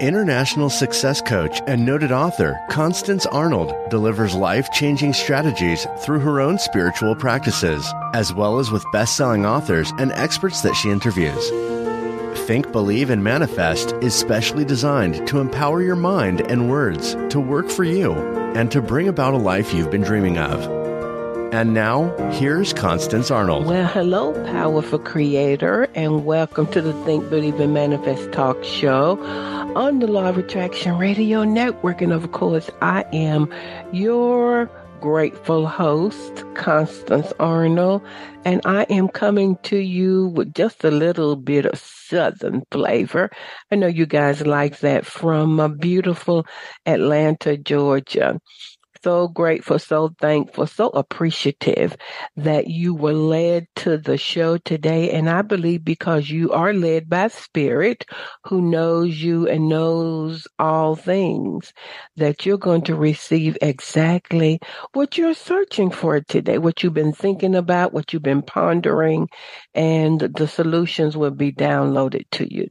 International success coach and noted author Constance Arnold delivers life changing strategies through her own spiritual practices, as well as with best selling authors and experts that she interviews. Think, Believe, and Manifest is specially designed to empower your mind and words to work for you and to bring about a life you've been dreaming of. And now, here's Constance Arnold. Well, hello, powerful creator, and welcome to the Think, Believe, and Manifest talk show on the Law of Attraction Radio Network. And of course, I am your grateful host, Constance Arnold, and I am coming to you with just a little bit of Southern flavor. I know you guys like that from a beautiful Atlanta, Georgia so grateful, so thankful, so appreciative that you were led to the show today. And I believe because you are led by Spirit, who knows you and knows all things, that you're going to receive exactly what you're searching for today, what you've been thinking about, what you've been pondering, and the solutions will be downloaded to you.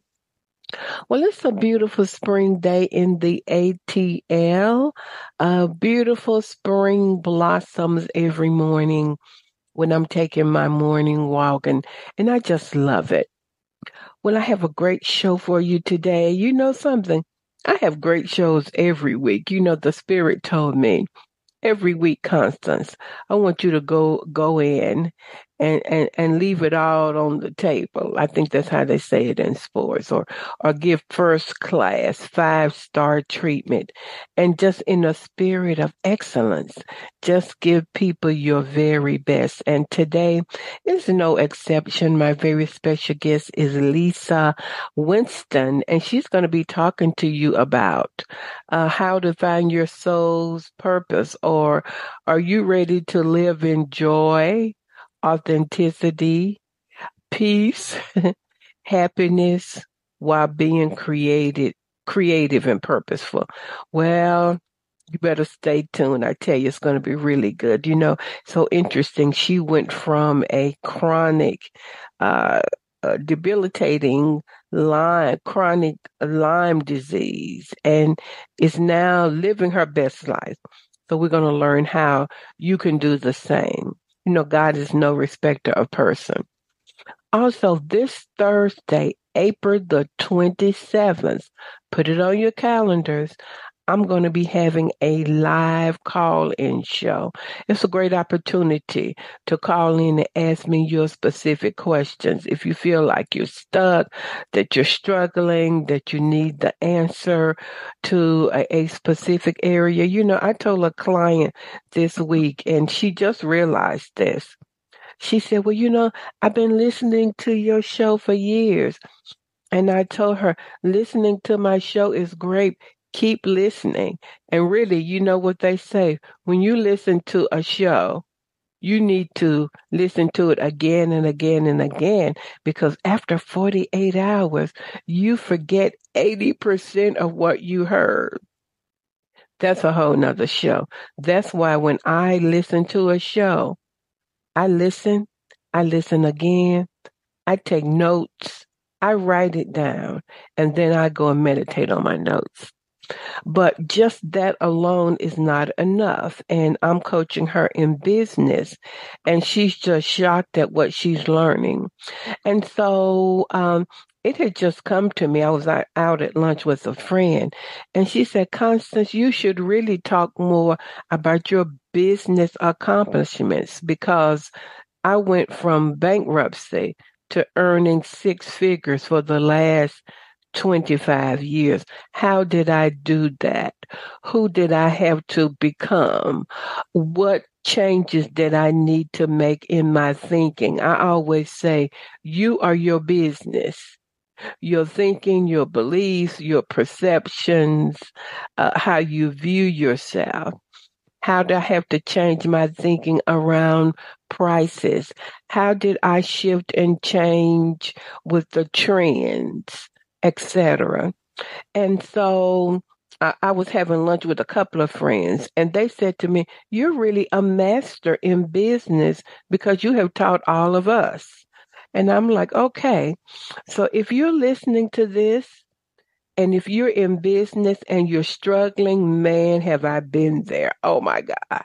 Well, it's a beautiful spring day in the ATL. Uh, beautiful spring blossoms every morning when I'm taking my morning walk, and, and I just love it. Well, I have a great show for you today. You know something? I have great shows every week. You know, the Spirit told me every week, Constance, I want you to go go in and, and, and leave it all on the table. I think that's how they say it in sports or, or give first class, five star treatment and just in a spirit of excellence, just give people your very best. And today is no exception. My very special guest is Lisa Winston and she's going to be talking to you about uh, how to find your soul's purpose or are you ready to live in joy? Authenticity, peace, happiness while being created, creative and purposeful. Well, you better stay tuned. I tell you, it's going to be really good. You know, so interesting. She went from a chronic, uh, uh, debilitating Lyme, chronic Lyme disease, and is now living her best life. So we're going to learn how you can do the same. You know, God is no respecter of person. Also, this Thursday, April the 27th, put it on your calendars. I'm going to be having a live call in show. It's a great opportunity to call in and ask me your specific questions. If you feel like you're stuck, that you're struggling, that you need the answer to a, a specific area. You know, I told a client this week and she just realized this. She said, Well, you know, I've been listening to your show for years. And I told her, listening to my show is great keep listening. And really, you know what they say when you listen to a show, you need to listen to it again and again and again because after 48 hours, you forget 80% of what you heard. That's a whole nother show. That's why when I listen to a show, I listen, I listen again, I take notes, I write it down, and then I go and meditate on my notes. But just that alone is not enough. And I'm coaching her in business and she's just shocked at what she's learning. And so, um, it had just come to me. I was out at lunch with a friend and she said, Constance, you should really talk more about your business accomplishments because I went from bankruptcy to earning six figures for the last 25 years. How did I do that? Who did I have to become? What changes did I need to make in my thinking? I always say, you are your business. Your thinking, your beliefs, your perceptions, uh, how you view yourself. How did I have to change my thinking around prices? How did I shift and change with the trends? Etc. And so I, I was having lunch with a couple of friends, and they said to me, You're really a master in business because you have taught all of us. And I'm like, Okay. So if you're listening to this And if you're in business and you're struggling, man, have I been there. Oh my God.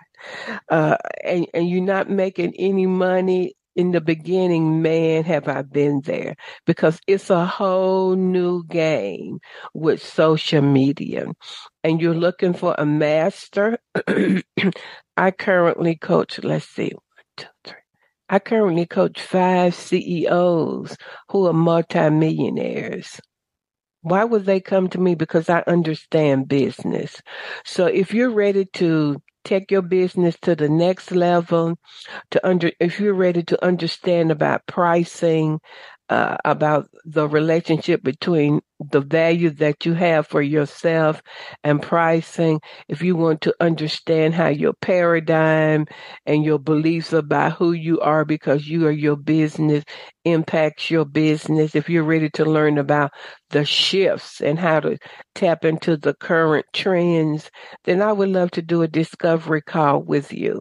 Uh, and, and you're not making any money in the beginning, man, have I been there because it's a whole new game with social media and you're looking for a master. I currently coach, let's see, one, two, three. I currently coach five CEOs who are multimillionaires. Why would they come to me? Because I understand business. So if you're ready to take your business to the next level to under if you're ready to understand about pricing uh, about the relationship between the value that you have for yourself and pricing. If you want to understand how your paradigm and your beliefs about who you are because you are your business impacts your business. If you're ready to learn about the shifts and how to tap into the current trends, then I would love to do a discovery call with you.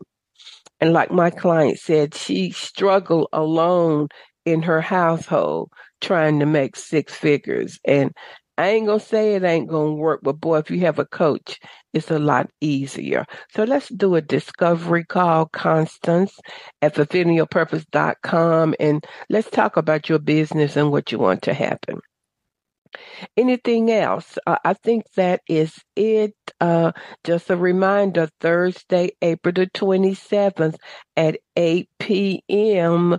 And like my client said, she struggled alone in her household trying to make six figures. And I ain't gonna say it ain't gonna work, but boy, if you have a coach, it's a lot easier. So let's do a discovery call, Constance at fulfillingyourpurpose.com, and let's talk about your business and what you want to happen. Anything else? Uh, I think that is it. Uh, just a reminder Thursday, April the 27th at 8 p.m.,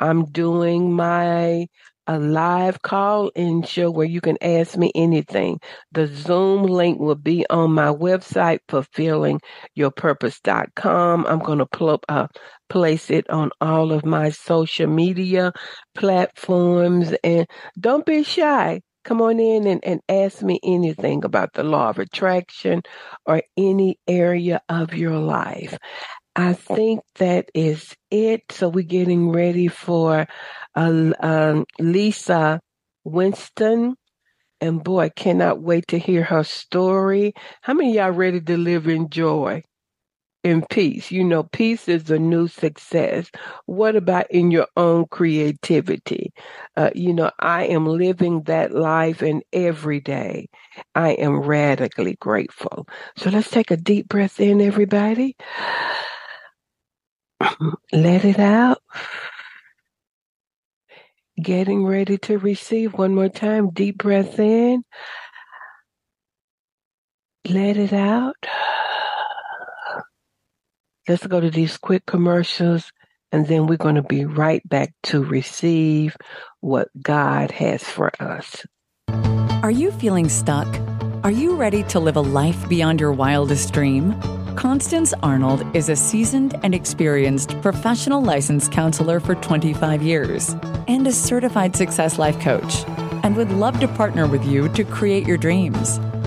I'm doing my a live call in show where you can ask me anything. The Zoom link will be on my website, fulfillingyourpurpose.com. I'm going to pl- uh, place it on all of my social media platforms and don't be shy. Come on in and, and ask me anything about the law of attraction or any area of your life. I think that is it. So we're getting ready for uh, um, Lisa Winston. And boy, I cannot wait to hear her story. How many y'all ready to live in joy? In peace. You know, peace is a new success. What about in your own creativity? Uh, you know, I am living that life and every day I am radically grateful. So let's take a deep breath in, everybody. Let it out. Getting ready to receive one more time. Deep breath in. Let it out. Let's go to these quick commercials and then we're going to be right back to receive what God has for us. Are you feeling stuck? Are you ready to live a life beyond your wildest dream? Constance Arnold is a seasoned and experienced professional licensed counselor for 25 years and a certified success life coach and would love to partner with you to create your dreams.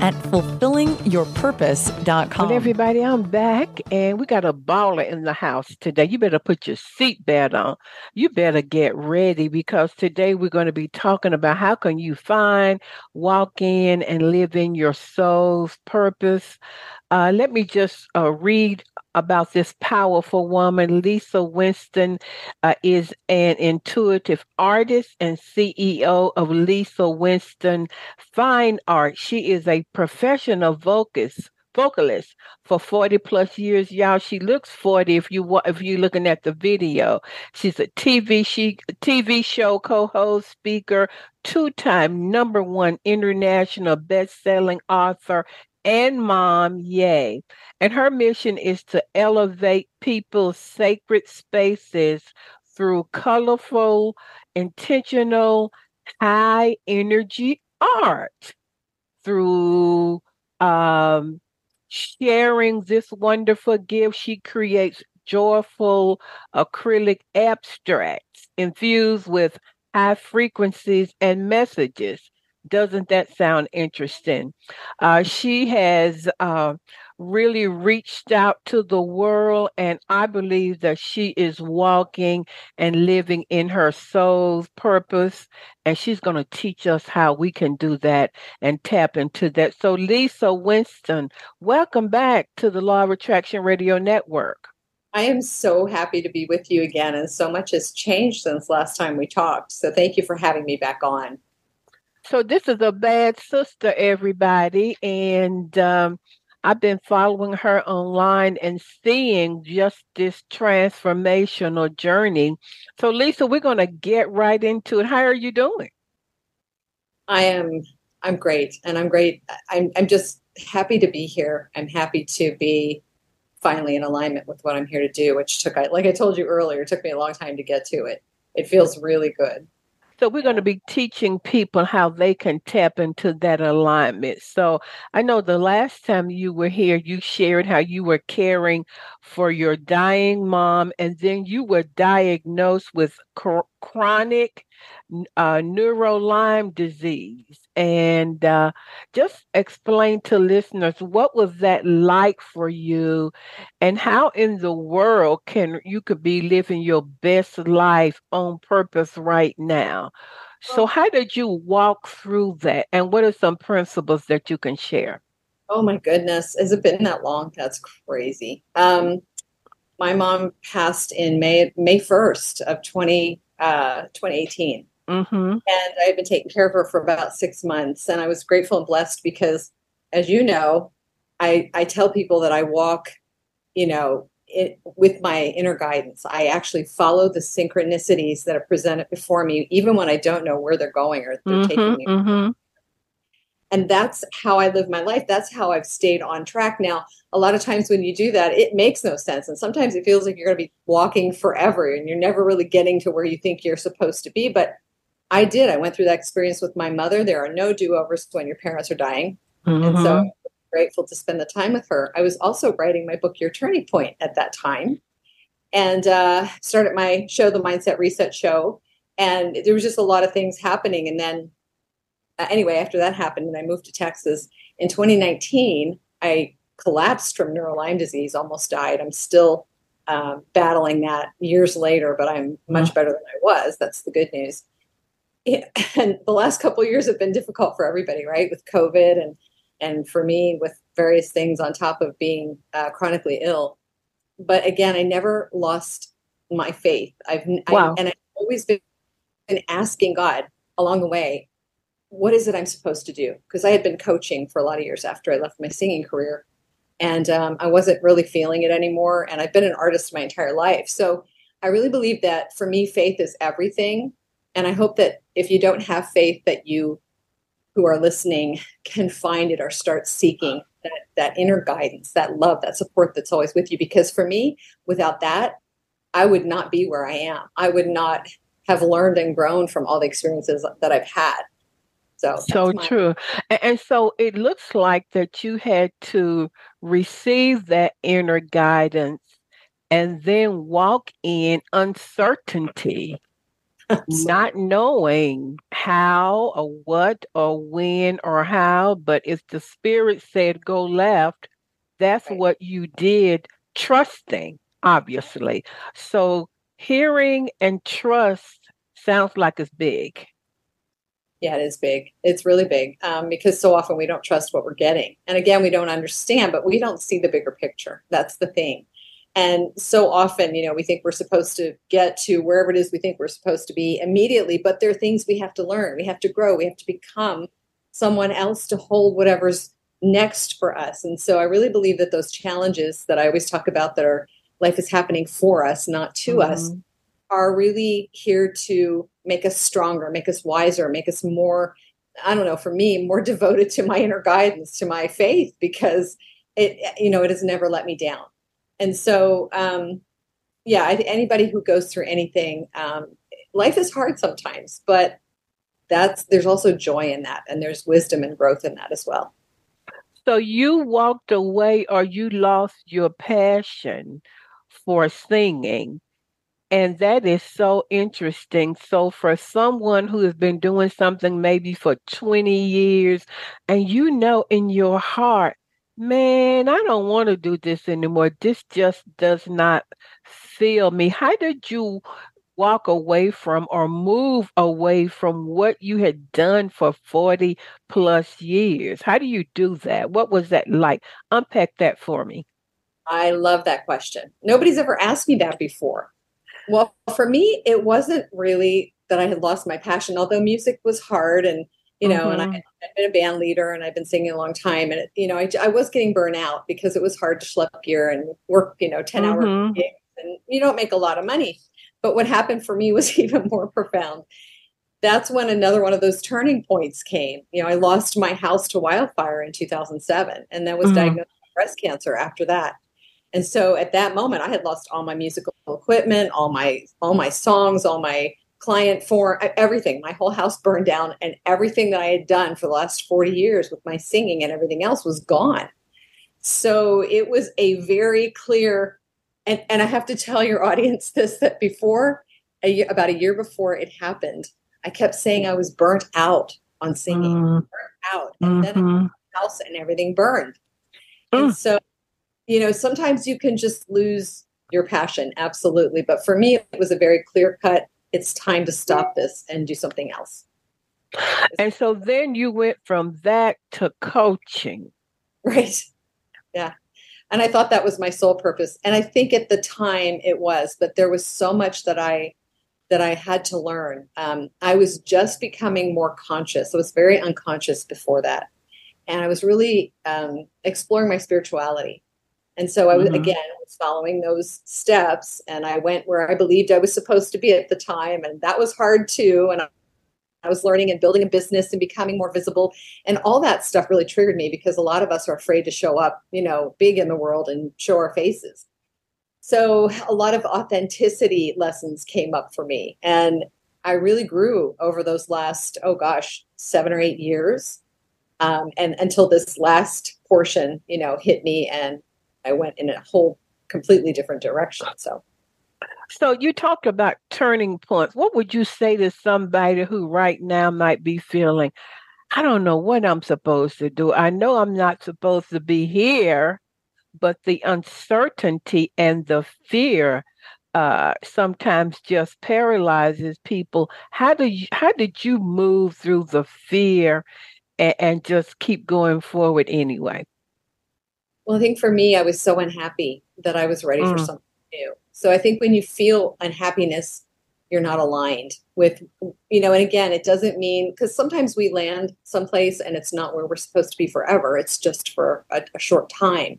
at fulfillingyourpurpose.com. Well, everybody, I'm back and we got a baller in the house today. You better put your seatbelt on. You better get ready because today we're going to be talking about how can you find, walk in, and live in your soul's purpose. Uh, let me just uh, read about this powerful woman. Lisa Winston uh, is an intuitive artist and CEO of Lisa Winston Fine Art. She is a professional vocalist vocalist for 40 plus years y'all she looks 40 if you if you're looking at the video she's a tv she tv show co-host speaker two-time number one international best-selling author and mom, yay. And her mission is to elevate people's sacred spaces through colorful, intentional, high energy art, through um, sharing this wonderful gift. She creates joyful acrylic abstracts infused with high frequencies and messages doesn't that sound interesting? Uh, she has uh, really reached out to the world. And I believe that she is walking and living in her soul's purpose. And she's going to teach us how we can do that and tap into that. So, Lisa Winston, welcome back to the Law of Attraction Radio Network. I am so happy to be with you again, and so much has changed since last time we talked. So, thank you for having me back on. So, this is a bad sister, everybody. And um, I've been following her online and seeing just this transformational journey. So, Lisa, we're going to get right into it. How are you doing? I am. I'm great, and I'm great. I'm. I'm just happy to be here. I'm happy to be finally in alignment with what I'm here to do, which took, like I told you earlier, took me a long time to get to it. It feels really good. So we're going to be teaching people how they can tap into that alignment. So I know the last time you were here, you shared how you were caring for your dying mom, and then you were diagnosed with chronic uh, neuro Lyme disease. And uh, just explain to listeners what was that like for you, and how in the world can you could be living your best life on purpose right now. So, how did you walk through that, and what are some principles that you can share? Oh my goodness, has it been that long? That's crazy. Um, my mom passed in May May first of 20, uh, 2018. Mm-hmm. And I had been taking care of her for about six months. And I was grateful and blessed because, as you know, I, I tell people that I walk, you know, it, with my inner guidance. I actually follow the synchronicities that are presented before me, even when I don't know where they're going or they're mm-hmm, taking me. Mm-hmm. And that's how I live my life. That's how I've stayed on track. Now, a lot of times when you do that, it makes no sense. And sometimes it feels like you're going to be walking forever and you're never really getting to where you think you're supposed to be. But I did. I went through that experience with my mother. There are no do overs when your parents are dying. Mm-hmm. And so I'm grateful to spend the time with her. I was also writing my book, Your Turning Point, at that time, and uh, started my show, The Mindset Reset Show. And there was just a lot of things happening. And then, anyway, after that happened, and I moved to Texas in 2019, I collapsed from neuro Lyme disease, almost died. I'm still uh, battling that years later, but I'm much better than I was. That's the good news and the last couple years have been difficult for everybody, right? With COVID and and for me with various things on top of being uh, chronically ill. But again, I never lost my faith. I've wow. I, and I've always been asking God along the way, what is it I'm supposed to do? Because I had been coaching for a lot of years after I left my singing career, and um, I wasn't really feeling it anymore. And I've been an artist my entire life, so I really believe that for me, faith is everything and I hope that if you don't have faith, that you who are listening can find it or start seeking that, that inner guidance, that love, that support that's always with you. Because for me, without that, I would not be where I am. I would not have learned and grown from all the experiences that I've had. So, so true. And, and so it looks like that you had to receive that inner guidance and then walk in uncertainty not knowing how or what or when or how, but if the spirit said go left, that's right. what you did, trusting, obviously. So hearing and trust sounds like it's big. Yeah, it is big. It's really big um, because so often we don't trust what we're getting. And again, we don't understand, but we don't see the bigger picture. That's the thing. And so often, you know, we think we're supposed to get to wherever it is we think we're supposed to be immediately, but there are things we have to learn. We have to grow. We have to become someone else to hold whatever's next for us. And so I really believe that those challenges that I always talk about that are life is happening for us, not to mm-hmm. us, are really here to make us stronger, make us wiser, make us more, I don't know, for me, more devoted to my inner guidance, to my faith, because it, you know, it has never let me down. And so um, yeah anybody who goes through anything um, life is hard sometimes but that's there's also joy in that and there's wisdom and growth in that as well. So you walked away or you lost your passion for singing and that is so interesting. So, for someone who has been doing something maybe for 20 years, and you know in your heart man, I don't want to do this anymore. This just does not feel me. How did you walk away from or move away from what you had done for 40 plus years? How do you do that? What was that like? Unpack that for me. I love that question. Nobody's ever asked me that before. Well, for me, it wasn't really that I had lost my passion, although music was hard and you know, mm-hmm. and I, had been a band leader and I've been singing a long time. And, it, you know, I, I was getting burnt out because it was hard to schlep gear and work, you know, 10 mm-hmm. hour gigs and you don't make a lot of money. But what happened for me was even more profound. That's when another one of those turning points came. You know, I lost my house to wildfire in 2007 and then was mm-hmm. diagnosed with breast cancer after that. And so at that moment, I had lost all my musical equipment, all my all my songs, all my client for everything. My whole house burned down, and everything that I had done for the last 40 years with my singing and everything else was gone. So it was a very clear, and, and I have to tell your audience this that before, a year, about a year before it happened, I kept saying I was burnt out on singing, mm. burnt out, and mm-hmm. then house and everything burned. Mm. And so, you know, sometimes you can just lose your passion, absolutely. But for me, it was a very clear cut it's time to stop this and do something else. And so then you went from that to coaching. Right. Yeah. And I thought that was my sole purpose. And I think at the time it was, but there was so much that I that I had to learn. Um, I was just becoming more conscious. I was very unconscious before that. And I was really um, exploring my spirituality. And so I was, mm-hmm. again, was following those steps and I went where I believed I was supposed to be at the time. And that was hard too. And I was learning and building a business and becoming more visible. And all that stuff really triggered me because a lot of us are afraid to show up, you know, big in the world and show our faces. So a lot of authenticity lessons came up for me. And I really grew over those last, oh gosh, seven or eight years. Um, and until this last portion, you know, hit me and I went in a whole completely different direction. So, so you talked about turning points. What would you say to somebody who right now might be feeling, I don't know what I'm supposed to do. I know I'm not supposed to be here, but the uncertainty and the fear uh, sometimes just paralyzes people. How do you, how did you move through the fear and, and just keep going forward anyway? Well, I think for me, I was so unhappy that I was ready mm. for something new. So I think when you feel unhappiness, you're not aligned with, you know, and again, it doesn't mean because sometimes we land someplace and it's not where we're supposed to be forever. It's just for a, a short time.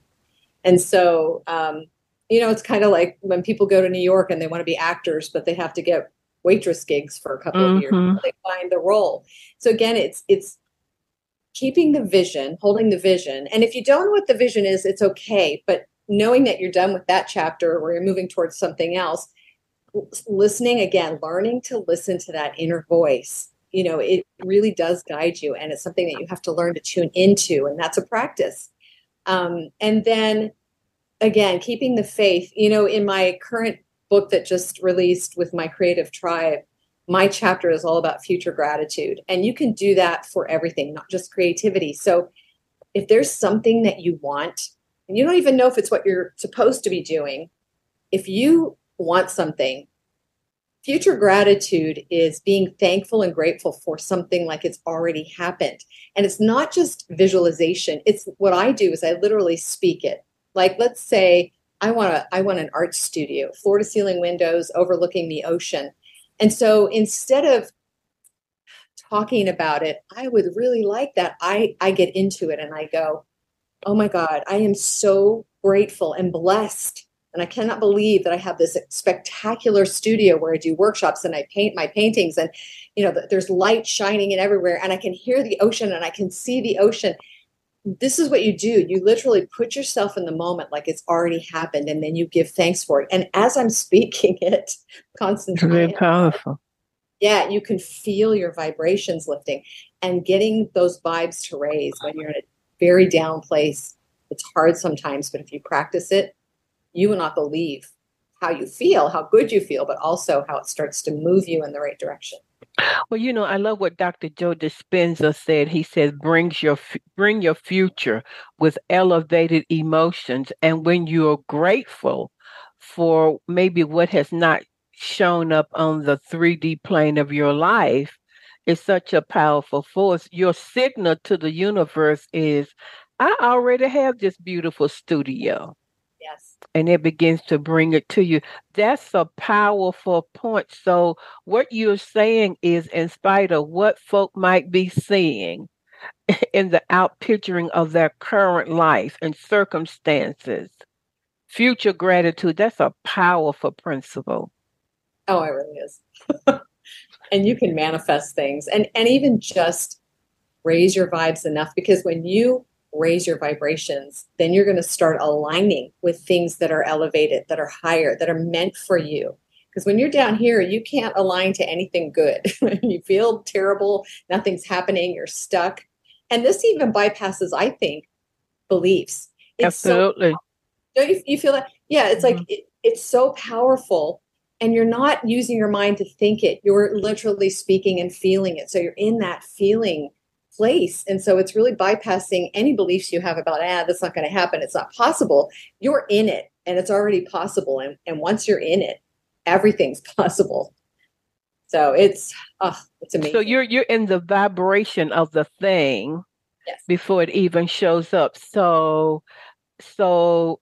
And so, um, you know, it's kind of like when people go to New York and they want to be actors, but they have to get waitress gigs for a couple mm-hmm. of years. Mm-hmm. They find the role. So again, it's it's keeping the vision, holding the vision. And if you don't know what the vision is, it's okay. But knowing that you're done with that chapter or you're moving towards something else, listening again, learning to listen to that inner voice, you know, it really does guide you. And it's something that you have to learn to tune into. And that's a practice. Um, and then again, keeping the faith, you know, in my current book that just released with my creative tribe, my chapter is all about future gratitude. And you can do that for everything, not just creativity. So if there's something that you want, and you don't even know if it's what you're supposed to be doing, if you want something, future gratitude is being thankful and grateful for something like it's already happened. And it's not just visualization. It's what I do is I literally speak it. Like let's say I want a I want an art studio, floor to ceiling windows overlooking the ocean. And so instead of talking about it, I would really like that. I, I get into it and I go, oh my God, I am so grateful and blessed. And I cannot believe that I have this spectacular studio where I do workshops and I paint my paintings and, you know, there's light shining in everywhere and I can hear the ocean and I can see the ocean. This is what you do. You literally put yourself in the moment like it's already happened and then you give thanks for it. And as I'm speaking it, Constance, very uh, powerful yeah, you can feel your vibrations lifting and getting those vibes to raise when you're in a very down place. It's hard sometimes, but if you practice it, you will not believe how you feel, how good you feel, but also how it starts to move you in the right direction. Well, you know, I love what Dr. Joe Dispenza said. He says, "Brings your bring your future with elevated emotions, and when you are grateful for maybe what has not shown up on the 3D plane of your life, is such a powerful force. Your signal to the universe is, I already have this beautiful studio. And it begins to bring it to you. That's a powerful point. So, what you're saying is, in spite of what folk might be seeing in the outpicturing of their current life and circumstances, future gratitude, that's a powerful principle. Oh, it really is. and you can manifest things and, and even just raise your vibes enough because when you raise your vibrations, then you're going to start aligning with things that are elevated, that are higher, that are meant for you. Because when you're down here, you can't align to anything good. you feel terrible, nothing's happening, you're stuck. And this even bypasses, I think, beliefs. It's Absolutely. So, don't you, you feel that? Yeah, it's mm-hmm. like it, it's so powerful and you're not using your mind to think it. You're literally speaking and feeling it. So you're in that feeling place. And so it's really bypassing any beliefs you have about, ah, that's not going to happen. It's not possible. You're in it and it's already possible. And, and once you're in it, everything's possible. So it's, oh, it's amazing. So you're, you're in the vibration of the thing yes. before it even shows up. So, so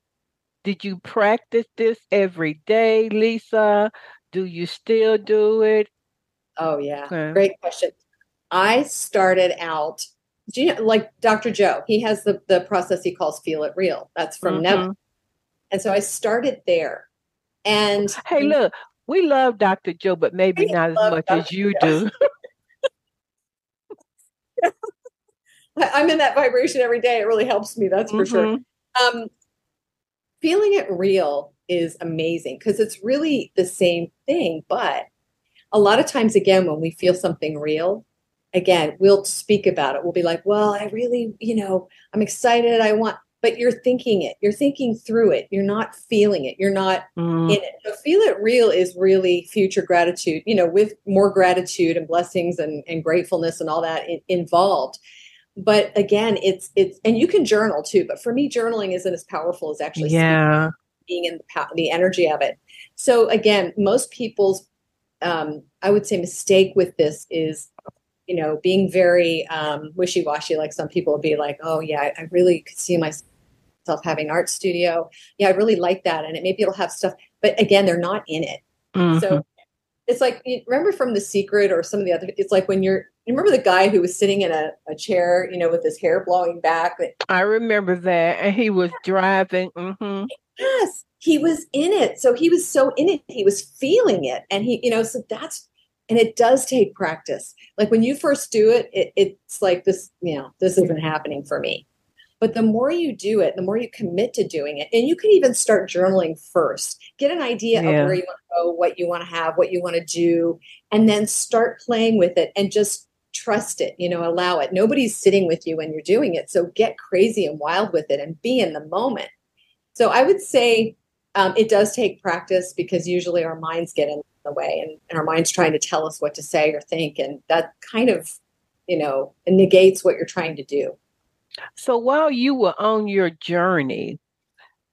did you practice this every day, Lisa? Do you still do it? Oh yeah, okay. great question. I started out, you know, like Dr. Joe, he has the, the process he calls Feel It Real. That's from mm-hmm. Neville. And so I started there. And hey, look, we love Dr. Joe, but maybe not as much Dr. as you Joe. do. I'm in that vibration every day. It really helps me, that's for mm-hmm. sure. Um, feeling it real is amazing because it's really the same thing. But a lot of times, again, when we feel something real, again, we'll speak about it. We'll be like, well, I really, you know, I'm excited. I want, but you're thinking it, you're thinking through it. You're not feeling it. You're not mm. in it. So feel it real is really future gratitude, you know, with more gratitude and blessings and, and gratefulness and all that in, involved. But again, it's, it's, and you can journal too. But for me, journaling isn't as powerful as actually yeah. being in the, the energy of it. So again, most people's, um, I would say mistake with this is you know, being very um, wishy-washy, like some people be like, oh yeah, I, I really could see myself having art studio. Yeah, I really like that. And it maybe it'll have stuff, but again, they're not in it. Mm-hmm. So it's like, remember from The Secret or some of the other, it's like when you're, you remember the guy who was sitting in a, a chair, you know, with his hair blowing back? I remember that. And he was driving. Mm-hmm. Yes, he was in it. So he was so in it. He was feeling it. And he, you know, so that's and it does take practice. Like when you first do it, it, it's like this you know this isn't happening for me. But the more you do it the more you commit to doing it. And you can even start journaling first. Get an idea yeah. of where you want to go what you want to have what you want to do and then start playing with it and just trust it you know allow it. Nobody's sitting with you when you're doing it. So get crazy and wild with it and be in the moment. So i would say um, it does take practice because usually our minds get in the way and, and our mind's trying to tell us what to say or think and that kind of you know negates what you're trying to do. So while you were on your journey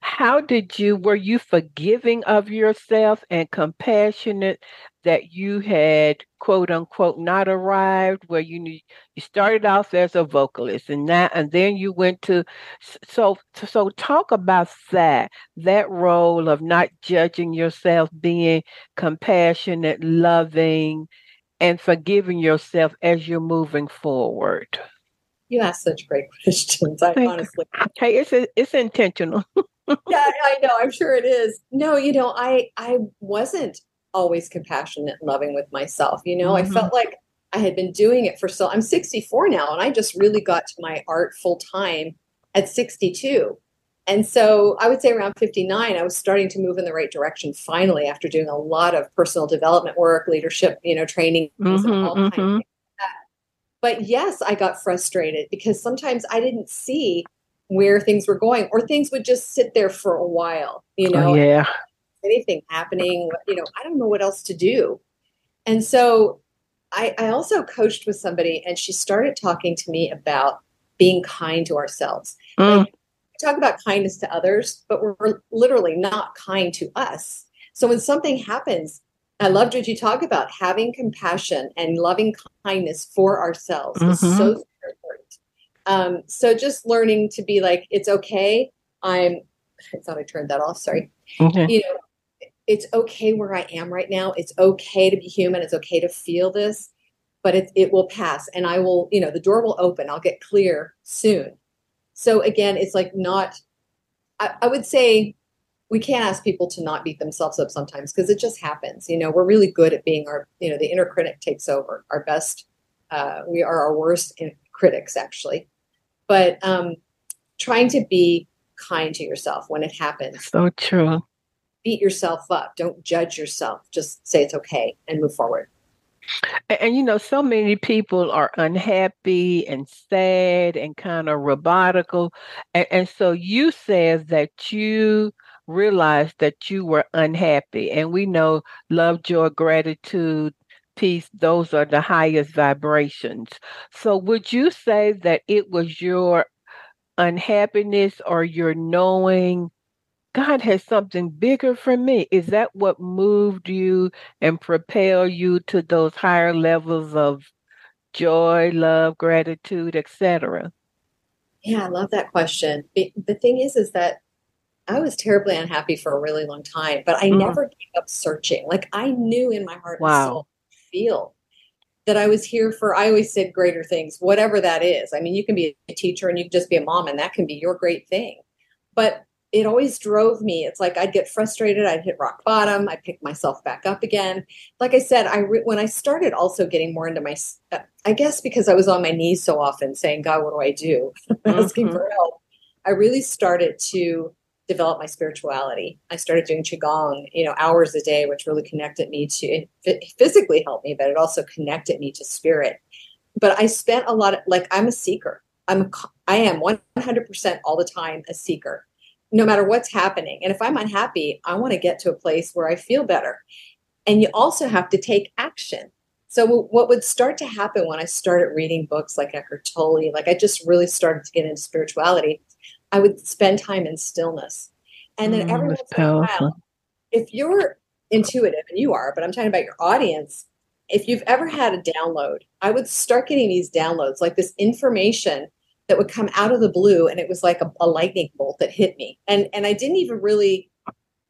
how did you were you forgiving of yourself and compassionate that you had quote unquote not arrived where you knew you started off as a vocalist and that and then you went to so so talk about that that role of not judging yourself being compassionate loving and forgiving yourself as you're moving forward. You ask such great questions i Thank honestly hey it's it's intentional. Yeah i know i'm sure it is. No you know i i wasn't always compassionate and loving with myself. You know, mm-hmm. I felt like I had been doing it for so I'm 64 now and I just really got to my art full time at 62. And so I would say around 59, I was starting to move in the right direction finally after doing a lot of personal development work, leadership, you know, training. Mm-hmm, mm-hmm. But yes, I got frustrated because sometimes I didn't see where things were going or things would just sit there for a while, you know. Oh, yeah anything happening. You know, I don't know what else to do. And so I, I also coached with somebody, and she started talking to me about being kind to ourselves. Mm. Like, we talk about kindness to others, but we're literally not kind to us. So when something happens, I loved what you talk about having compassion and loving kindness for ourselves mm-hmm. is so important. Um, so just learning to be like, it's okay. I'm. I thought I turned that off. Sorry. Okay. You know, it's okay where I am right now. It's okay to be human. It's okay to feel this, but it, it will pass. And I will, you know, the door will open. I'll get clear soon. So again, it's like not, I, I would say we can't ask people to not beat themselves up sometimes because it just happens. You know, we're really good at being our, you know, the inner critic takes over our best. Uh, we are our worst critics actually, but um, trying to be kind to yourself when it happens. So true beat yourself up. Don't judge yourself. Just say it's okay and move forward. And, and, you know, so many people are unhappy and sad and kind of robotical. And, and so you said that you realized that you were unhappy. And we know love, joy, gratitude, peace, those are the highest vibrations. So would you say that it was your unhappiness or your knowing God has something bigger for me. Is that what moved you and propelled you to those higher levels of joy, love, gratitude, etc.? Yeah, I love that question. The thing is, is that I was terribly unhappy for a really long time, but I mm. never gave up searching. Like I knew in my heart wow. and soul, feel that I was here for. I always said greater things, whatever that is. I mean, you can be a teacher and you can just be a mom, and that can be your great thing. But it always drove me. It's like I'd get frustrated, I'd hit rock bottom, I'd pick myself back up again. Like I said, I re- when I started also getting more into my, I guess because I was on my knees so often, saying, "God, what do I do?" asking mm-hmm. for help. I really started to develop my spirituality. I started doing qigong, you know, hours a day, which really connected me to it physically helped me, but it also connected me to spirit. But I spent a lot of like I'm a seeker. I'm I am 100% all the time a seeker no matter what's happening. And if I'm unhappy, I want to get to a place where I feel better. And you also have to take action. So what would start to happen when I started reading books like Eckhart Tolle, like I just really started to get into spirituality, I would spend time in stillness. And then mm, every once in a while, if you're intuitive, and you are, but I'm talking about your audience, if you've ever had a download, I would start getting these downloads, like this information that would come out of the blue and it was like a, a lightning bolt that hit me. And and i didn't even really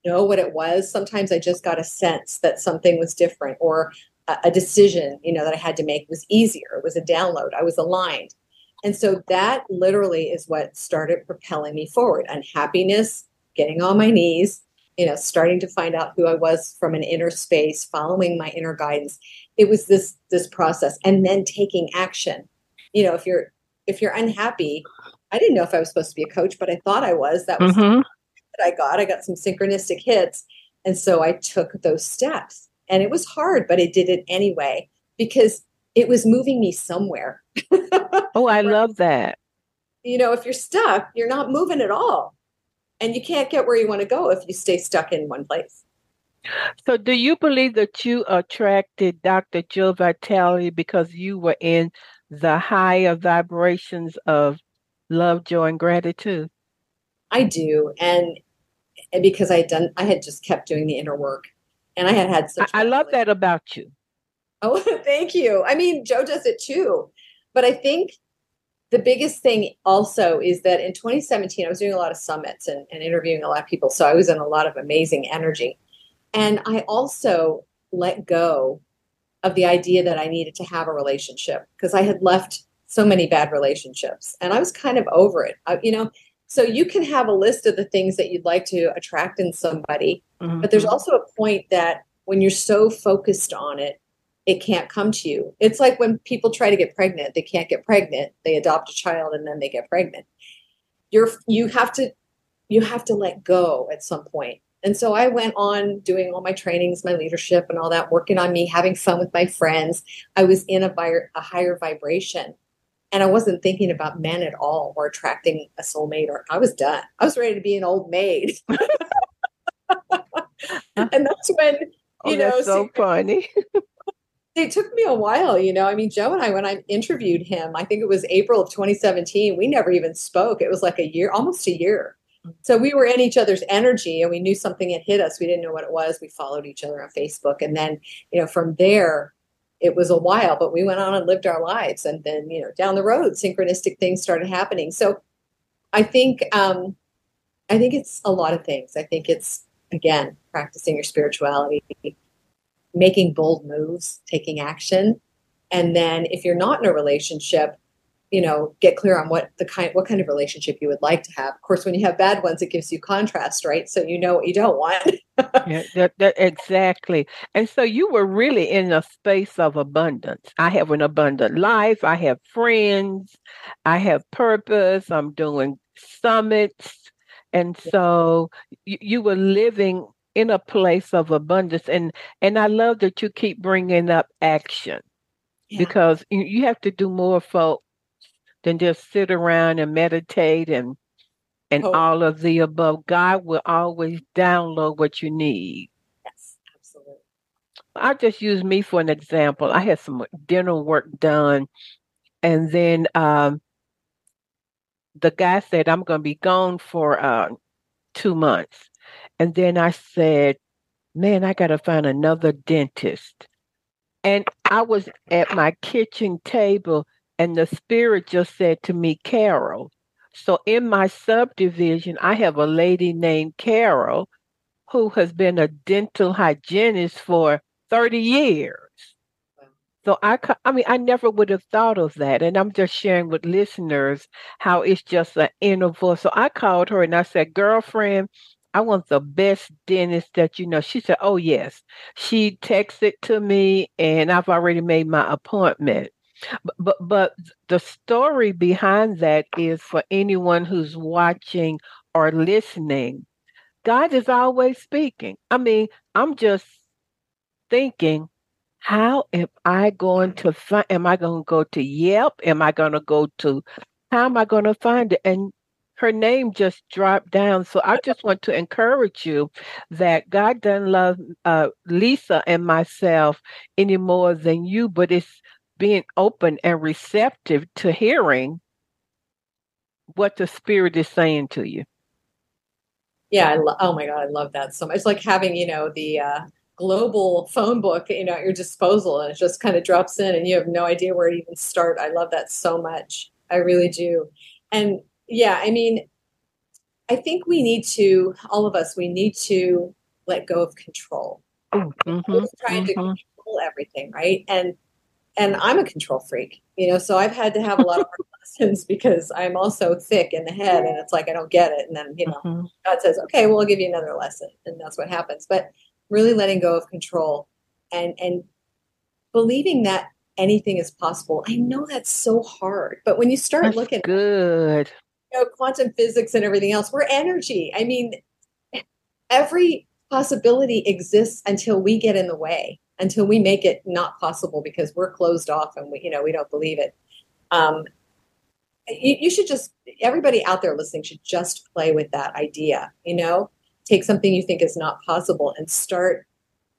know what it was. Sometimes i just got a sense that something was different or a, a decision you know that i had to make was easier. It was a download. I was aligned. And so that literally is what started propelling me forward. Unhappiness getting on my knees you know starting to find out who i was from an inner space following my inner guidance. It was this this process and then taking action. You know if you're if you're unhappy, I didn't know if I was supposed to be a coach, but I thought I was. That was mm-hmm. that I got. I got some synchronistic hits. And so I took those steps. And it was hard, but I did it anyway because it was moving me somewhere. oh, I love that. You know, if you're stuck, you're not moving at all. And you can't get where you want to go if you stay stuck in one place. So, do you believe that you attracted Dr. Joe Vitale because you were in the higher vibrations of love, joy, and gratitude? I do, and, and because I had done, I had just kept doing the inner work, and I had had such. I, I love that about you. Oh, thank you. I mean, Joe does it too, but I think the biggest thing also is that in 2017, I was doing a lot of summits and, and interviewing a lot of people, so I was in a lot of amazing energy, and I also let go of the idea that I needed to have a relationship because I had left so many bad relationships and I was kind of over it. I, you know, so you can have a list of the things that you'd like to attract in somebody, mm-hmm. but there's also a point that when you're so focused on it, it can't come to you. It's like when people try to get pregnant, they can't get pregnant. They adopt a child and then they get pregnant. You're you have to you have to let go at some point and so I went on doing all my trainings, my leadership, and all that, working on me, having fun with my friends. I was in a, vi- a higher vibration. And I wasn't thinking about men at all or attracting a soulmate, or I was done. I was ready to be an old maid. and that's when oh, you oh, know so funny it took me a while, you know. I mean, Joe and I, when I interviewed him, I think it was April of 2017, we never even spoke. It was like a year, almost a year. So we were in each other's energy and we knew something had hit us. We didn't know what it was. We followed each other on Facebook. And then, you know, from there, it was a while, but we went on and lived our lives. And then, you know, down the road, synchronistic things started happening. So I think, um, I think it's a lot of things. I think it's, again, practicing your spirituality, making bold moves, taking action. And then if you're not in a relationship, you know, get clear on what the kind what kind of relationship you would like to have. Of course, when you have bad ones, it gives you contrast, right? So you know what you don't want. yeah, that, that, exactly. And so you were really in a space of abundance. I have an abundant life. I have friends. I have purpose. I'm doing summits. And so you, you were living in a place of abundance and and i love that you keep bringing up action yeah. because you, you have to do more for than just sit around and meditate and and oh. all of the above. God will always download what you need. Yes absolutely. I'll just use me for an example. I had some dental work done and then um the guy said i'm going to be gone for uh two months. And then I said, man, I got to find another dentist. And I was at my kitchen table, and the spirit just said to me, Carol. So in my subdivision, I have a lady named Carol who has been a dental hygienist for 30 years. So I, I mean, I never would have thought of that. And I'm just sharing with listeners how it's just an inner voice. So I called her and I said, girlfriend, I want the best dentist that you know. She said, Oh, yes. She texted to me and I've already made my appointment. But, but, the story behind that is for anyone who's watching or listening, God is always speaking. I mean, I'm just thinking, how am I going to find? Am I going to go to Yelp? Am I going to go to? How am I going to find it? And her name just dropped down. So I just want to encourage you that God doesn't love uh, Lisa and myself any more than you, but it's being open and receptive to hearing what the Spirit is saying to you. Yeah, I lo- oh my God, I love that so much. It's like having, you know, the uh, global phone book, you know, at your disposal, and it just kind of drops in, and you have no idea where to even start. I love that so much. I really do. And yeah, I mean, I think we need to, all of us, we need to let go of control. Mm-hmm, trying mm-hmm. to control everything, right? And and I'm a control freak, you know, so I've had to have a lot of lessons because I'm also thick in the head and it's like I don't get it. And then, you know, mm-hmm. God says, Okay, well, I'll give you another lesson. And that's what happens. But really letting go of control and and believing that anything is possible. I know that's so hard, but when you start that's looking good know, quantum physics and everything else. We're energy. I mean, every possibility exists until we get in the way, until we make it not possible because we're closed off and we, you know, we don't believe it. Um, you, you should just everybody out there listening should just play with that idea. You know, take something you think is not possible and start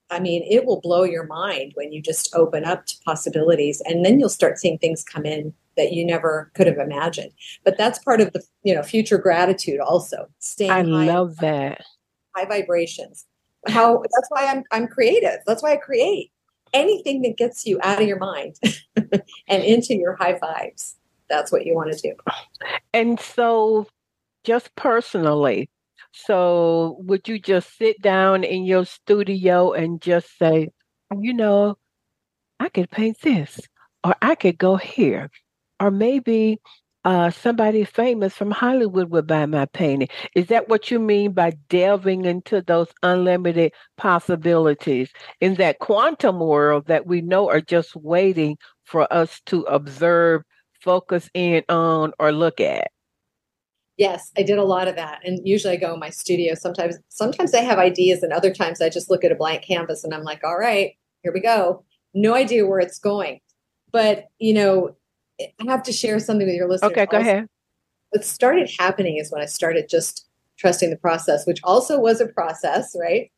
I mean, it will blow your mind when you just open up to possibilities and then you'll start seeing things come in that you never could have imagined. But that's part of the, you know, future gratitude also. Staying I love that. High vibrations. How that's why I'm I'm creative. That's why I create anything that gets you out of your mind and into your high vibes. That's what you want to do. And so just personally, so would you just sit down in your studio and just say, you know, I could paint this, or I could go here, or maybe uh, somebody famous from Hollywood would buy my painting. Is that what you mean by delving into those unlimited possibilities in that quantum world that we know are just waiting for us to observe, focus in on, or look at? Yes, I did a lot of that. And usually I go in my studio. Sometimes sometimes I have ideas and other times I just look at a blank canvas and I'm like, all right, here we go. No idea where it's going. But, you know, I have to share something with your listeners. Okay, go also. ahead. What started happening is when I started just trusting the process, which also was a process, right?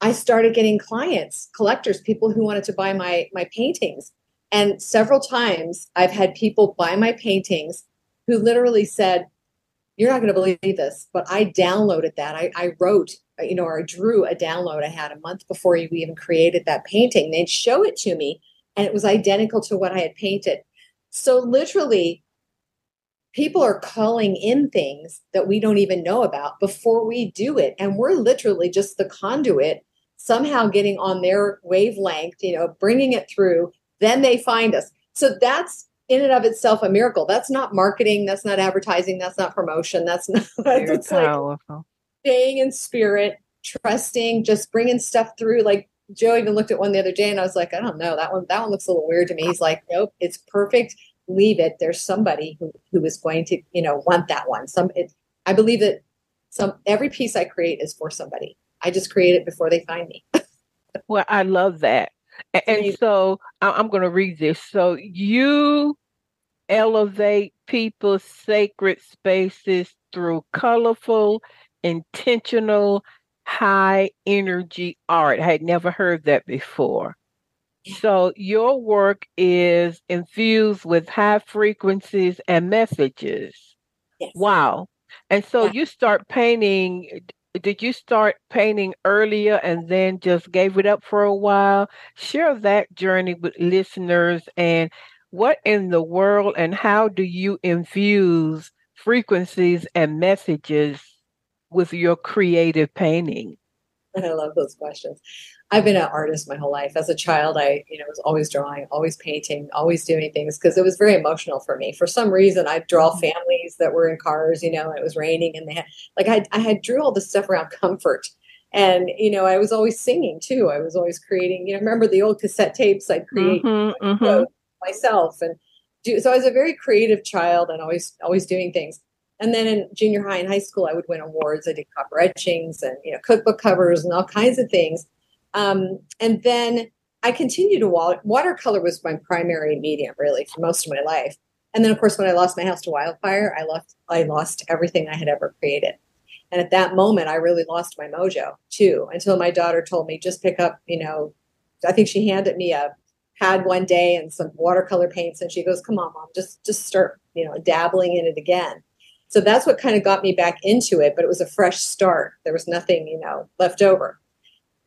I started getting clients, collectors, people who wanted to buy my my paintings. And several times I've had people buy my paintings who literally said, You're not going to believe this, but I downloaded that. I, I wrote, you know, or I drew a download I had a month before you even created that painting. They'd show it to me, and it was identical to what I had painted. So, literally, people are calling in things that we don't even know about before we do it. And we're literally just the conduit, somehow getting on their wavelength, you know, bringing it through. Then they find us. So, that's in and of itself a miracle. That's not marketing. That's not advertising. That's not promotion. That's not. That's powerful. Like staying in spirit, trusting, just bringing stuff through. Like Joe even looked at one the other day, and I was like, I don't know that one. That one looks a little weird to me. He's like, Nope, it's perfect. Leave it. There's somebody who who is going to you know want that one. Some. It, I believe that some every piece I create is for somebody. I just create it before they find me. well, I love that and, so I'm going to read this. So you elevate people's sacred spaces through colorful, intentional, high energy art. I had never heard that before. So your work is infused with high frequencies and messages. Yes. Wow. And so yeah. you start painting did you start painting earlier and then just gave it up for a while? Share that journey with listeners and what in the world and how do you infuse frequencies and messages with your creative painting? I love those questions. I've been an artist my whole life. As a child, I, you know, was always drawing, always painting, always doing things because it was very emotional for me. For some reason, I'd draw mm-hmm. families that were in cars, you know, it was raining and they had like I, I had drew all this stuff around comfort. And, you know, I was always singing too. I was always creating, you know, remember the old cassette tapes I'd create mm-hmm, mm-hmm. myself and do so I was a very creative child and always always doing things. And then in junior high and high school, I would win awards. I did copper etchings and you know cookbook covers and all kinds of things. Um, and then I continued to water, watercolor was my primary medium really for most of my life. And then of course when I lost my house to wildfire, I lost I lost everything I had ever created. And at that moment I really lost my mojo too, until my daughter told me just pick up, you know, I think she handed me a pad one day and some watercolor paints and she goes, Come on, mom, just just start, you know, dabbling in it again. So that's what kind of got me back into it, but it was a fresh start. There was nothing, you know, left over.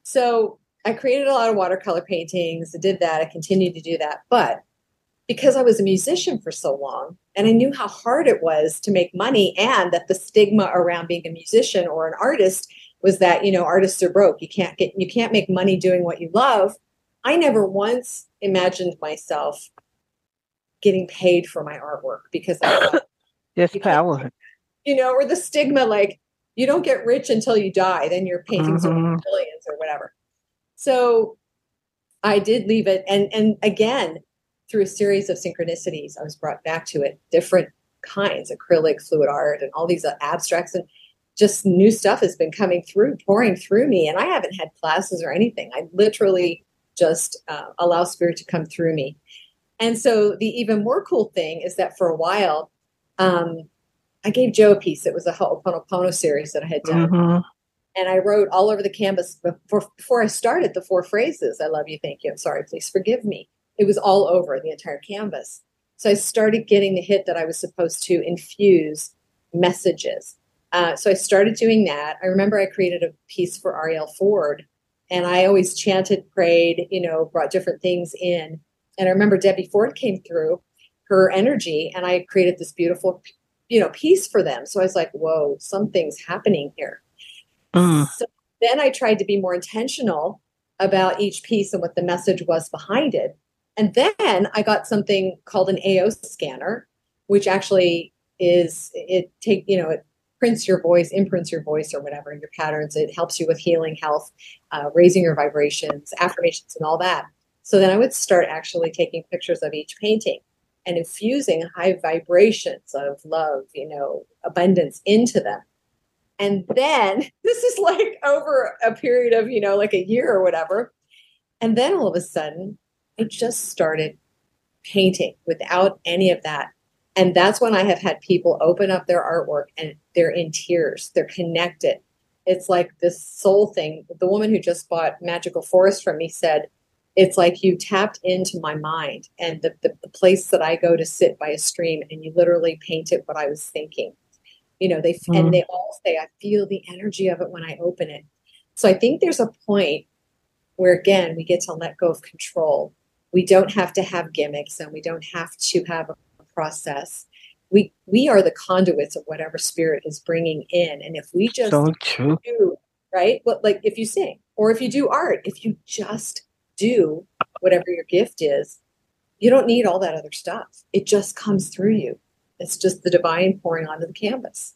So I created a lot of watercolor paintings. I did that. I continued to do that. But because I was a musician for so long and I knew how hard it was to make money and that the stigma around being a musician or an artist was that, you know, artists are broke. You can't get you can't make money doing what you love. I never once imagined myself getting paid for my artwork because I yes, power. You know, or the stigma like you don't get rich until you die, then your paintings mm-hmm. are millions or whatever. So I did leave it. And, and again, through a series of synchronicities, I was brought back to it, different kinds, acrylic, fluid art, and all these uh, abstracts. And just new stuff has been coming through, pouring through me. And I haven't had classes or anything. I literally just uh, allow spirit to come through me. And so the even more cool thing is that for a while, um, I gave Joe a piece. It was a Ho'oponopono series that I had done. Mm-hmm. And I wrote all over the canvas before, before I started the four phrases I love you, thank you, I'm sorry, please forgive me. It was all over the entire canvas. So I started getting the hit that I was supposed to infuse messages. Uh, so I started doing that. I remember I created a piece for Arielle Ford, and I always chanted, prayed, you know, brought different things in. And I remember Debbie Ford came through, her energy, and I created this beautiful you know, piece for them. So I was like, whoa, something's happening here. Mm. So then I tried to be more intentional about each piece and what the message was behind it. And then I got something called an AO scanner, which actually is it take, you know, it prints your voice, imprints your voice or whatever, your patterns. It helps you with healing, health, uh, raising your vibrations, affirmations, and all that. So then I would start actually taking pictures of each painting and infusing high vibrations of love, you know, abundance into them. And then this is like over a period of, you know, like a year or whatever. And then all of a sudden, I just started painting without any of that. And that's when I have had people open up their artwork and they're in tears. They're connected. it's like this soul thing. The woman who just bought Magical Forest from me said, it's like you tapped into my mind and the, the, the, place that I go to sit by a stream and you literally painted what I was thinking. You know, they mm-hmm. and they all say, I feel the energy of it when I open it. So I think there's a point where again we get to let go of control. We don't have to have gimmicks and we don't have to have a process we we are the conduits of whatever spirit is bringing in and if we just so do right what like if you sing or if you do art if you just do whatever your gift is you don't need all that other stuff it just comes through you it's just the divine pouring onto the canvas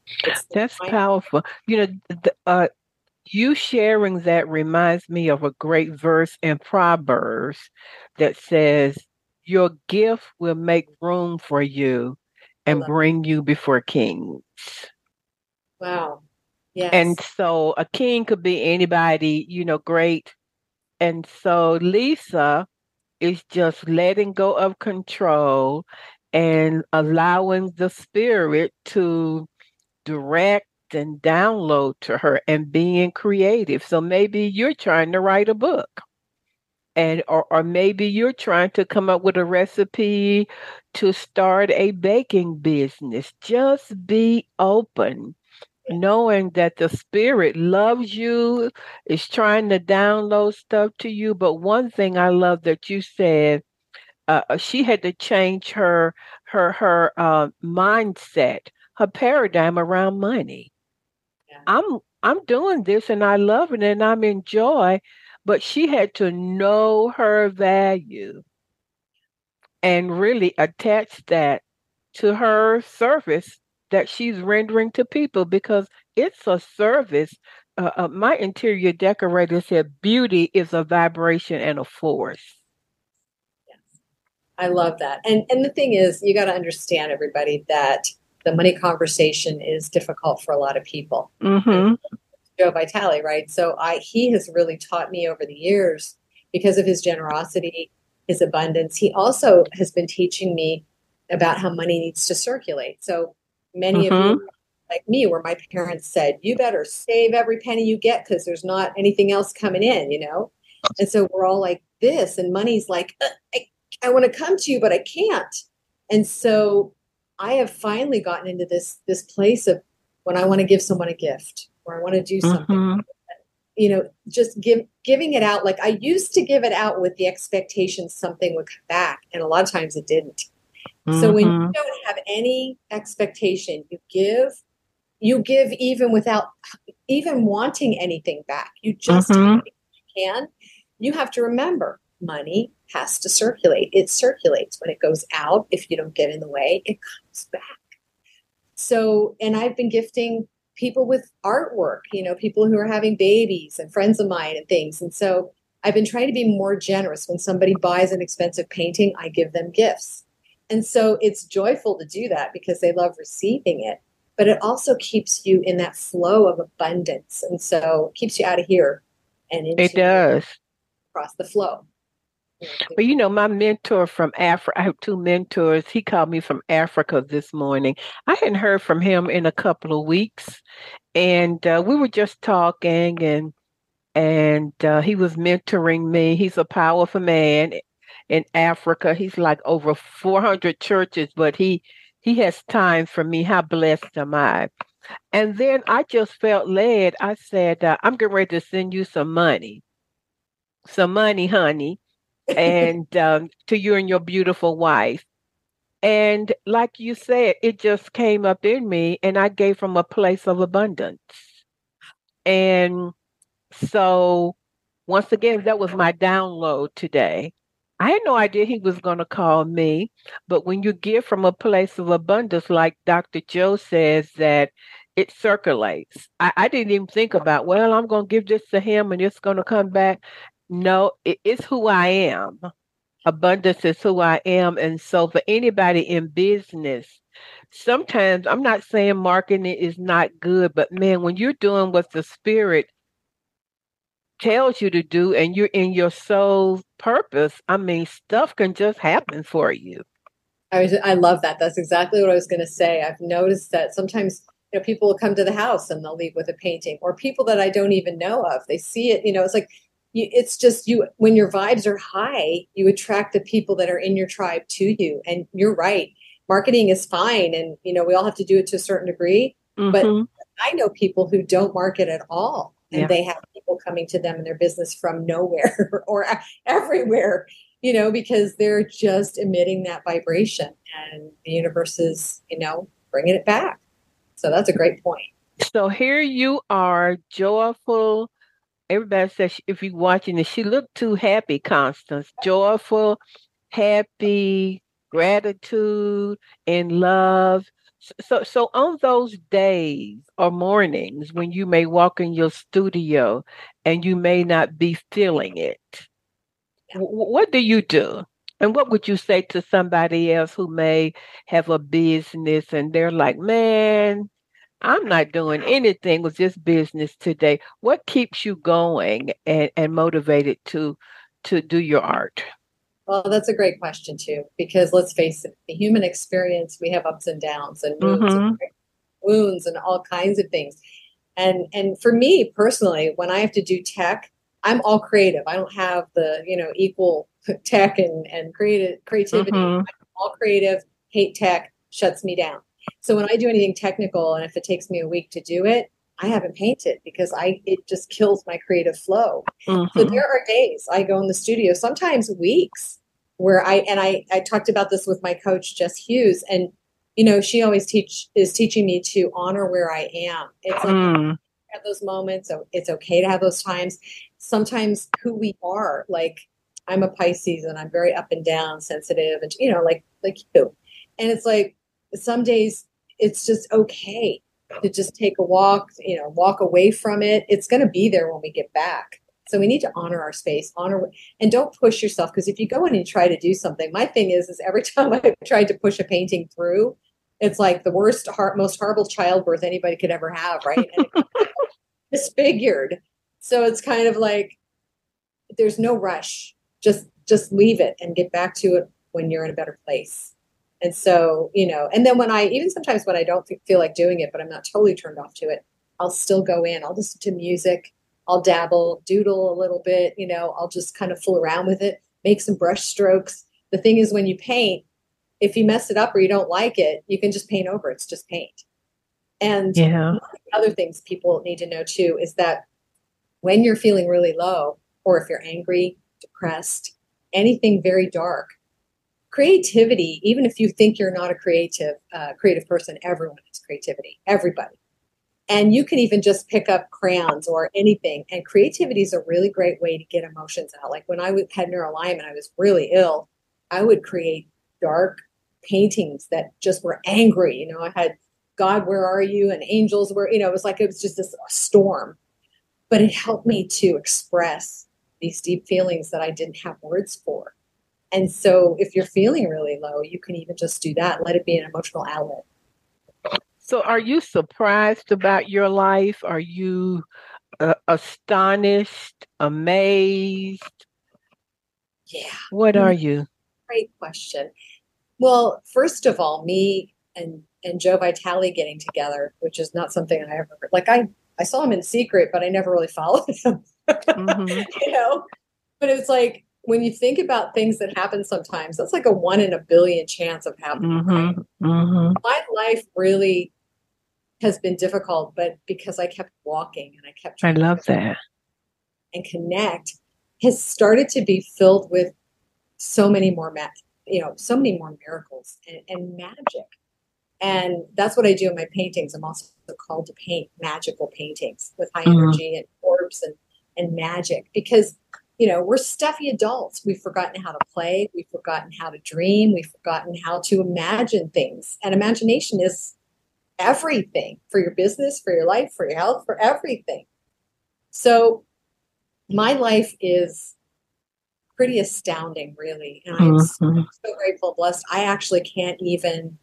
that's powerful you know the, uh, you sharing that reminds me of a great verse in proverbs that says your gift will make room for you and bring you before kings. Wow. Yes. And so a king could be anybody, you know, great. And so Lisa is just letting go of control and allowing the spirit to direct and download to her and being creative. So maybe you're trying to write a book and or, or maybe you're trying to come up with a recipe to start a baking business just be open knowing that the spirit loves you is trying to download stuff to you but one thing i love that you said uh, uh she had to change her her her uh, mindset her paradigm around money yeah. i'm i'm doing this and i love it and i'm enjoy but she had to know her value and really attach that to her service that she's rendering to people because it's a service. Uh, uh, my interior decorator said beauty is a vibration and a force. Yes, I love that. And and the thing is, you got to understand, everybody, that the money conversation is difficult for a lot of people. Mm-hmm. Joe Vitale, right? So I he has really taught me over the years because of his generosity, his abundance. He also has been teaching me about how money needs to circulate. So many mm-hmm. of you like me where my parents said, "You better save every penny you get because there's not anything else coming in," you know? And so we're all like this and money's like, uh, "I, I want to come to you, but I can't." And so I have finally gotten into this this place of when I want to give someone a gift or I want to do something. Mm-hmm. You know, just give giving it out. Like I used to give it out with the expectation something would come back, and a lot of times it didn't. Mm-hmm. So when you mm-hmm. don't have any expectation, you give, you give even without even wanting anything back. You just mm-hmm. you can. You have to remember money has to circulate. It circulates when it goes out. If you don't get in the way, it comes back. So, and I've been gifting people with artwork, you know, people who are having babies and friends of mine and things. And so I've been trying to be more generous. When somebody buys an expensive painting, I give them gifts. And so it's joyful to do that because they love receiving it. But it also keeps you in that flow of abundance. And so it keeps you out of here and into it does across the flow. But you know, my mentor from Africa, I have two mentors. He called me from Africa this morning. I hadn't heard from him in a couple of weeks. And uh, we were just talking and and uh, he was mentoring me. He's a powerful man in Africa. He's like over 400 churches, but he he has time for me. How blessed am I? And then I just felt led. I said, uh, I'm getting ready to send you some money. Some money, honey and um, to you and your beautiful wife. And like you said, it just came up in me, and I gave from a place of abundance. And so, once again, that was my download today. I had no idea he was going to call me, but when you give from a place of abundance, like Dr. Joe says, that it circulates. I, I didn't even think about, well, I'm going to give this to him and it's going to come back. No, it, it's who I am. Abundance is who I am. And so for anybody in business, sometimes I'm not saying marketing is not good, but man, when you're doing what the spirit tells you to do and you're in your soul's purpose, I mean, stuff can just happen for you. I, was, I love that. That's exactly what I was going to say. I've noticed that sometimes you know, people will come to the house and they'll leave with a painting, or people that I don't even know of. They see it, you know, it's like you, it's just you when your vibes are high, you attract the people that are in your tribe to you. And you're right, marketing is fine, and you know we all have to do it to a certain degree. Mm-hmm. But I know people who don't market at all, and yeah. they have people coming to them in their business from nowhere or everywhere, you know, because they're just emitting that vibration, and the universe is, you know, bringing it back. So that's a great point. So here you are, joyful. Everybody says if you're watching this, she looked too happy, Constance. Joyful, happy, gratitude, and love. So, so on those days or mornings when you may walk in your studio and you may not be feeling it, what do you do? And what would you say to somebody else who may have a business and they're like, man, I'm not doing anything with this business today. What keeps you going and, and motivated to to do your art? Well, that's a great question too, because let's face it, the human experience, we have ups and downs and wounds, mm-hmm. and, wounds and all kinds of things. And and for me personally, when I have to do tech, I'm all creative. I don't have the, you know, equal tech and, and creative creativity. Mm-hmm. I'm all creative, hate tech, shuts me down. So when I do anything technical and if it takes me a week to do it, I haven't painted because I it just kills my creative flow. Mm-hmm. So there are days I go in the studio, sometimes weeks, where I and I I talked about this with my coach Jess Hughes, and you know she always teach is teaching me to honor where I am. It's like mm. have those moments, so it's okay to have those times. Sometimes who we are, like I'm a Pisces and I'm very up and down, sensitive, and you know, like like you, and it's like some days it's just okay to just take a walk, you know, walk away from it. It's going to be there when we get back. So we need to honor our space, honor, and don't push yourself. Because if you go in and try to do something, my thing is, is every time I've tried to push a painting through, it's like the worst, heart, most horrible childbirth anybody could ever have, right? disfigured. So it's kind of like there's no rush. Just just leave it and get back to it when you're in a better place. And so, you know, and then when I, even sometimes when I don't feel like doing it, but I'm not totally turned off to it, I'll still go in. I'll listen to music. I'll dabble, doodle a little bit, you know, I'll just kind of fool around with it, make some brush strokes. The thing is, when you paint, if you mess it up or you don't like it, you can just paint over. It's just paint. And yeah. other things people need to know too is that when you're feeling really low, or if you're angry, depressed, anything very dark, creativity, even if you think you're not a creative uh, creative person, everyone has creativity. Everybody. And you can even just pick up crayons or anything. And creativity is a really great way to get emotions out. Like when I had neuro-Lyme, I was really ill. I would create dark paintings that just were angry. You know, I had God, where are you? And angels were, you know, it was like it was just this storm. But it helped me to express these deep feelings that I didn't have words for. And so if you're feeling really low, you can even just do that. Let it be an emotional outlet. So are you surprised about your life? Are you uh, astonished, amazed? Yeah. What are you? Great question. Well, first of all, me and and Joe Vitale getting together, which is not something I ever like. I I saw him in secret, but I never really followed him. Mm-hmm. you know, but it's like when you think about things that happen sometimes, that's like a one in a billion chance of happening. Mm-hmm, mm-hmm. My life really has been difficult, but because I kept walking and I kept trying I love that. And connect has started to be filled with so many more, ma- you know, so many more miracles and, and magic. And that's what I do in my paintings. I'm also called to paint magical paintings with high mm-hmm. energy and orbs and, and magic because you know, we're stuffy adults. We've forgotten how to play. We've forgotten how to dream. We've forgotten how to imagine things. And imagination is everything for your business, for your life, for your health, for everything. So my life is pretty astounding, really. And I'm mm-hmm. so, so grateful, blessed. I actually can't even,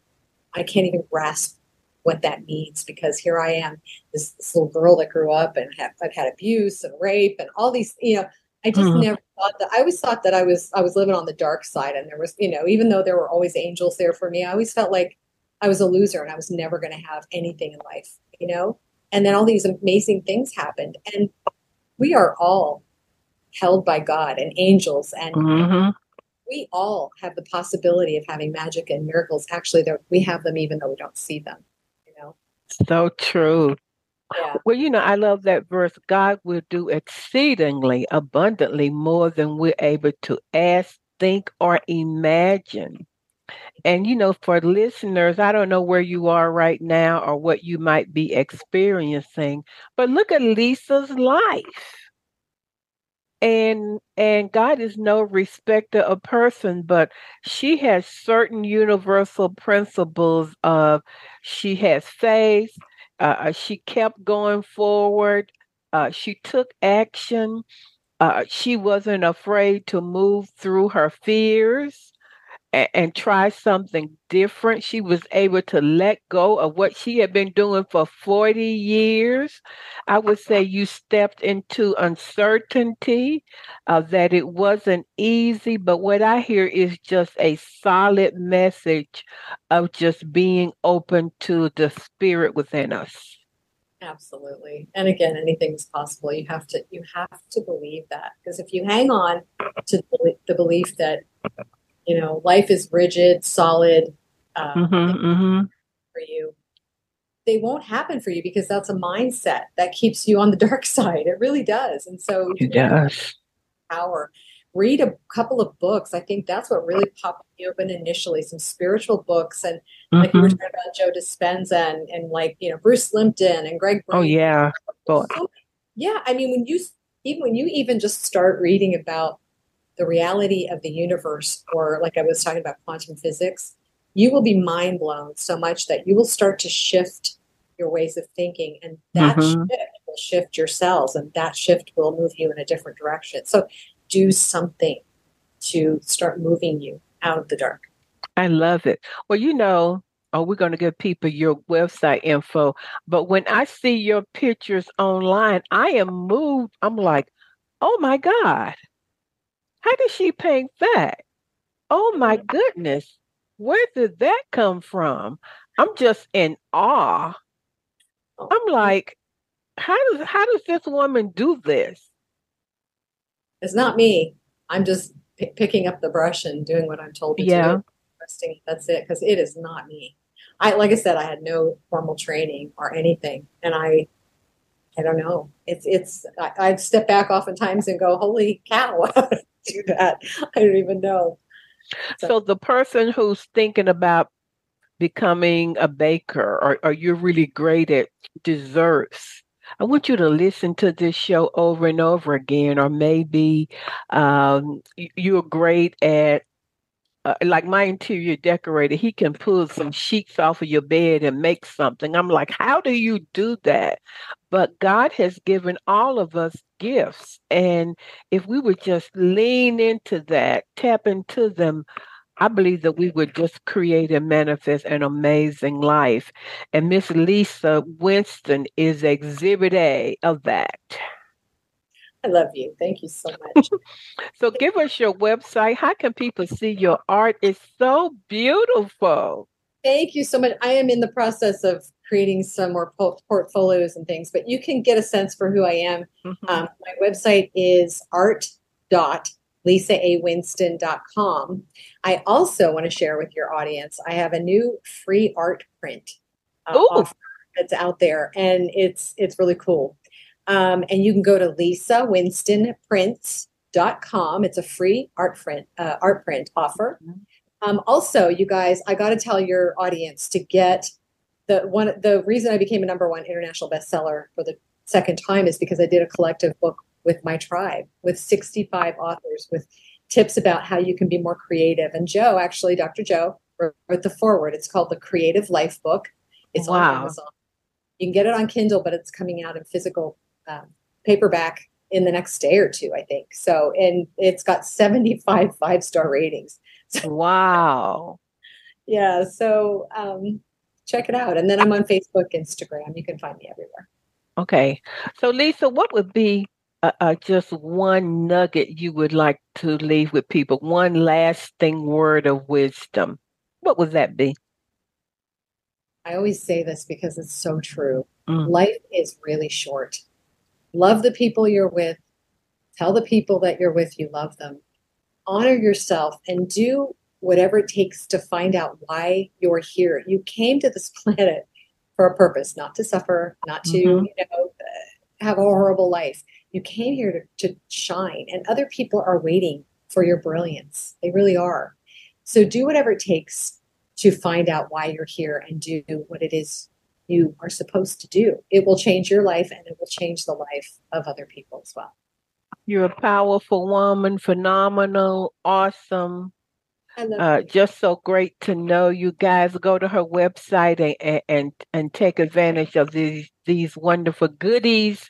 I can't even grasp what that means because here I am, this, this little girl that grew up and have, I've had abuse and rape and all these, you know, I just mm. never thought that. I always thought that I was I was living on the dark side, and there was you know even though there were always angels there for me, I always felt like I was a loser and I was never going to have anything in life, you know? And then all these amazing things happened. And we are all held by God and angels and mm-hmm. we all have the possibility of having magic and miracles. Actually, we have them even though we don't see them, you know? So true. Yeah. Well, you know, I love that verse. God will do exceedingly abundantly more than we're able to ask, think, or imagine. And, you know, for listeners, I don't know where you are right now or what you might be experiencing, but look at Lisa's life. And and God is no respecter of person, but she has certain universal principles of she has faith, uh, she kept going forward. Uh, she took action. Uh, she wasn't afraid to move through her fears and, try something different. She was able to let go of what she had been doing for 40 years. I would say you stepped into uncertainty, uh, that it wasn't easy, but what I hear is just a solid message of just being open to the spirit within us. Absolutely. And again, anything's possible. You have to you have to believe that because if you hang on to the belief that you know life is rigid solid um, mm-hmm, mm-hmm. for you. They won't happen for you because that's a mindset that keeps you on the dark side. It really does. And so it does. power. Read a couple of books. I think that's what really popped me open initially some spiritual books and mm-hmm. like you were talking about joe dispenza and, and like you know bruce lipton and greg oh yeah. So, yeah i mean when you even when you even just start reading about the reality of the universe, or like I was talking about quantum physics, you will be mind blown so much that you will start to shift your ways of thinking. And that mm-hmm. shift will shift your cells, and that shift will move you in a different direction. So do something to start moving you out of the dark. I love it. Well, you know, oh, we're going to give people your website info. But when I see your pictures online, I am moved. I'm like, oh my God. How did she paint that? Oh my mm. goodness. Where did that come from? I'm just in awe. Oh, I'm like, how does how does this woman do this? It's not me. I'm just p- picking up the brush and doing what I'm told to yeah. do. That's it, because it is not me. I like I said, I had no formal training or anything, and I I don't know. It's it's I, I step back oftentimes and go, "Holy cow, do that. I don't even know. So, so the person who's thinking about becoming a baker or, or you're really great at desserts, I want you to listen to this show over and over again, or maybe um, you're great at uh, like my interior decorator, he can pull some sheets off of your bed and make something. I'm like, how do you do that? But God has given all of us gifts. And if we would just lean into that, tap into them, I believe that we would just create and manifest an amazing life. And Miss Lisa Winston is exhibit A of that. I love you. Thank you so much. so give us your website. How can people see your art? It's so beautiful. Thank you so much. I am in the process of creating some more po- portfolios and things, but you can get a sense for who I am. Mm-hmm. Um, my website is art.lisaawinston.com. I also want to share with your audience, I have a new free art print uh, that's out there, and it's it's really cool. Um, and you can go to lisawinstonprints.com. It's a free art print, uh, art print offer. Mm-hmm. Um, also, you guys, I got to tell your audience to get the one. The reason I became a number one international bestseller for the second time is because I did a collective book with my tribe, with 65 authors, with tips about how you can be more creative. And Joe, actually, Dr. Joe, wrote the foreword. It's called the Creative Life Book. It's wow. on Amazon. You can get it on Kindle, but it's coming out in physical um, paperback in the next day or two, I think. So, and it's got 75 five star ratings. wow. yeah. So, um, check it out. And then I'm on Facebook, Instagram. You can find me everywhere. Okay. So, Lisa, what would be uh, uh, just one nugget you would like to leave with people? One lasting word of wisdom. What would that be? I always say this because it's so true. Mm. Life is really short. Love the people you're with. Tell the people that you're with you love them. Honor yourself and do whatever it takes to find out why you're here. You came to this planet for a purpose, not to suffer, not to, mm-hmm. you know, have a horrible life. You came here to, to shine, and other people are waiting for your brilliance. They really are. So do whatever it takes to find out why you're here and do what it is you are supposed to do. It will change your life and it will change the life of other people as well. You're a powerful woman, phenomenal, awesome. Uh, just so great to know you guys. Go to her website and and, and take advantage of these these wonderful goodies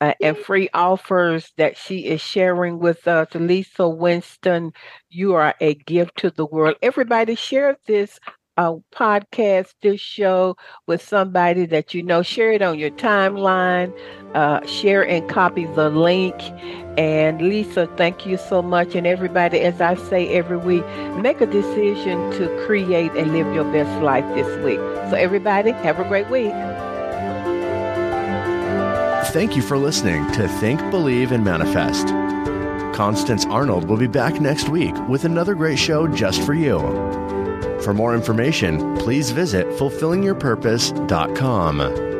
uh, and free offers that she is sharing with us. Lisa Winston, you are a gift to the world. Everybody, share this uh, podcast, this show with somebody that you know. Share it on your timeline. Uh, share and copy the link. And Lisa, thank you so much. And everybody, as I say every week, make a decision to create and live your best life this week. So, everybody, have a great week. Thank you for listening to Think, Believe, and Manifest. Constance Arnold will be back next week with another great show just for you. For more information, please visit fulfillingyourpurpose.com.